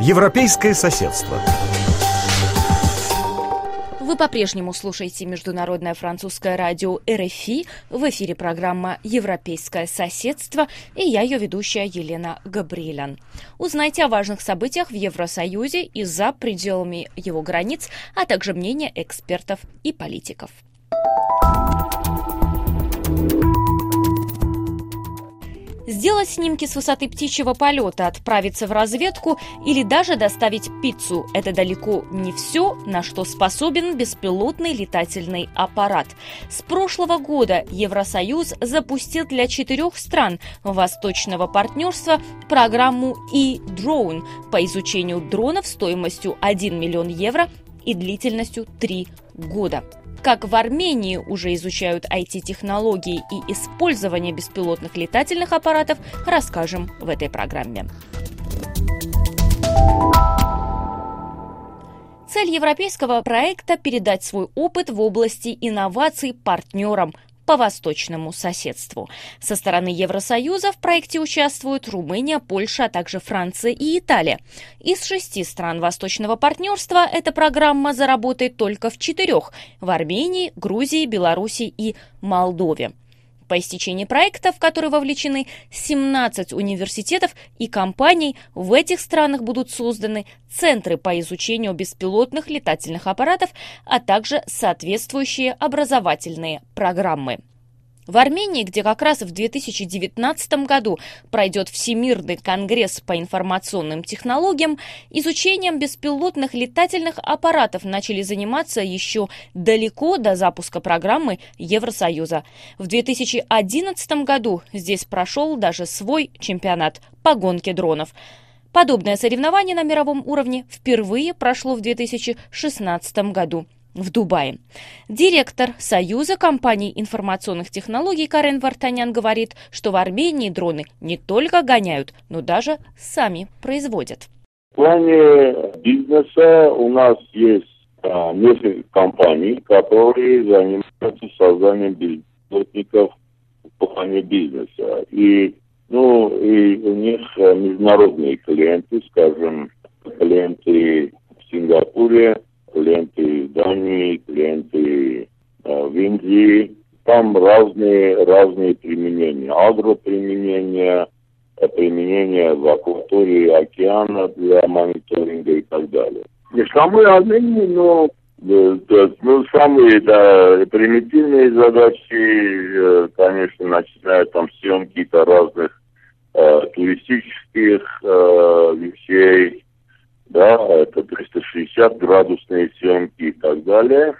Европейское соседство. Вы по-прежнему слушаете Международное французское радио РФИ. В эфире программа «Европейское соседство» и я, ее ведущая Елена Габриэлян. Узнайте о важных событиях в Евросоюзе и за пределами его границ, а также мнения экспертов и политиков. Сделать снимки с высоты птичьего полета, отправиться в разведку или даже доставить пиццу – это далеко не все, на что способен беспилотный летательный аппарат. С прошлого года Евросоюз запустил для четырех стран восточного партнерства программу e-Drone по изучению дронов стоимостью 1 миллион евро и длительностью 3 года. Как в Армении уже изучают IT-технологии и использование беспилотных летательных аппаратов, расскажем в этой программе. Цель европейского проекта – передать свой опыт в области инноваций партнерам, по восточному соседству. Со стороны Евросоюза в проекте участвуют Румыния, Польша, а также Франция и Италия. Из шести стран восточного партнерства эта программа заработает только в четырех – в Армении, Грузии, Беларуси и Молдове. По истечении проекта, в который вовлечены 17 университетов и компаний, в этих странах будут созданы центры по изучению беспилотных летательных аппаратов, а также соответствующие образовательные программы. В Армении, где как раз в 2019 году пройдет Всемирный конгресс по информационным технологиям, изучением беспилотных летательных аппаратов начали заниматься еще далеко до запуска программы Евросоюза. В 2011 году здесь прошел даже свой чемпионат по гонке дронов. Подобное соревнование на мировом уровне впервые прошло в 2016 году в Дубае. Директор Союза компаний информационных технологий Карен Вартанян говорит, что в Армении дроны не только гоняют, но даже сами производят. В плане бизнеса у нас есть а, несколько компаний, которые занимаются созданием беспилотников в плане бизнеса. И, ну, и у них а, международные клиенты, скажем, клиенты в Сингапуре, Там разные, разные применения. Агроприменения, э, применение в акватории океана для мониторинга и так далее. И самые Армении, ну, да, ну, самые да, примитивные задачи, э, конечно, начинают там съемки то разных э, туристических э, вещей, да, это 360 градусные съемки и так далее, э,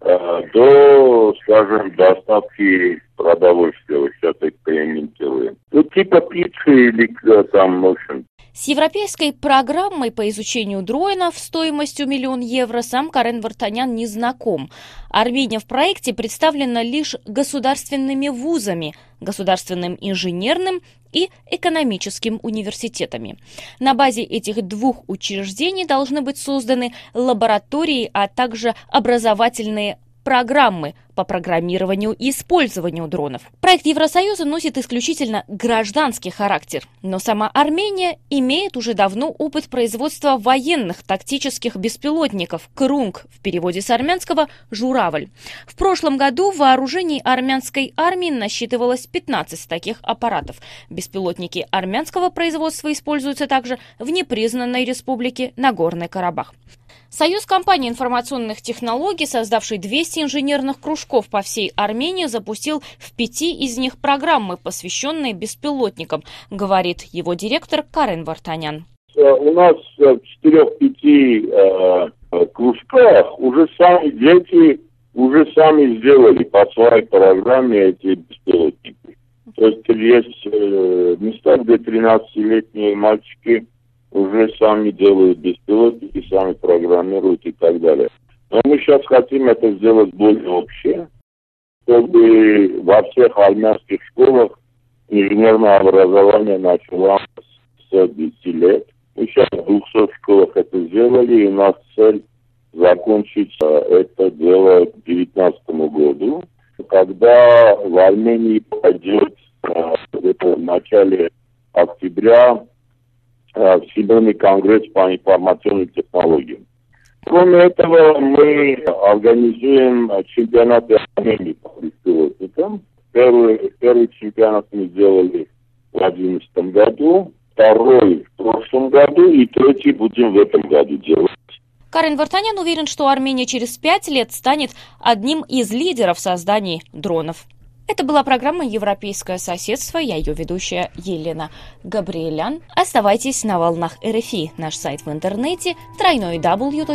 до, скажем, доставки продовольствия, вот сейчас экспериментируем. Ну, типа пиццы или э, там, в общем, с европейской программой по изучению дронов стоимостью миллион евро сам Карен Вартанян не знаком. Армения в проекте представлена лишь государственными вузами, государственным инженерным и экономическим университетами. На базе этих двух учреждений должны быть созданы лаборатории, а также образовательные программы по программированию и использованию дронов. Проект Евросоюза носит исключительно гражданский характер, но сама Армения имеет уже давно опыт производства военных тактических беспилотников «Крунг» в переводе с армянского «журавль». В прошлом году в вооружении армянской армии насчитывалось 15 таких аппаратов. Беспилотники армянского производства используются также в непризнанной республике Нагорный Карабах. Союз компаний информационных технологий, создавший 200 инженерных кружков по всей Армении, запустил в пяти из них программы, посвященные беспилотникам, говорит его директор Карен Вартанян. Э, у нас в четырех-пяти э, кружках уже сами дети уже сами сделали по своей программе эти беспилотники. То есть есть э, места, где 13-летние мальчики уже сами делают беспилотники, сами программируют и так далее. Но мы сейчас хотим это сделать более общее, чтобы во всех армянских школах инженерное образование началось с 10 лет. Мы сейчас в 200 школах это сделали, и у нас цель закончить э, это дело к 2019 году, когда в Армении пойдет э, где-то в начале октября Всемирный конгресс по информационным технологиям. Кроме этого, мы организуем чемпионаты Армении по беспилотникам. Первый, первый чемпионат мы сделали в 2011 году, второй в прошлом году и третий будем в этом году делать. Карен Вартанян уверен, что Армения через пять лет станет одним из лидеров в создании дронов. Это была программа «Европейское соседство». Я ее ведущая Елена Габриэлян. Оставайтесь на волнах РФИ. Наш сайт в интернете – www.ru.rfi.fr.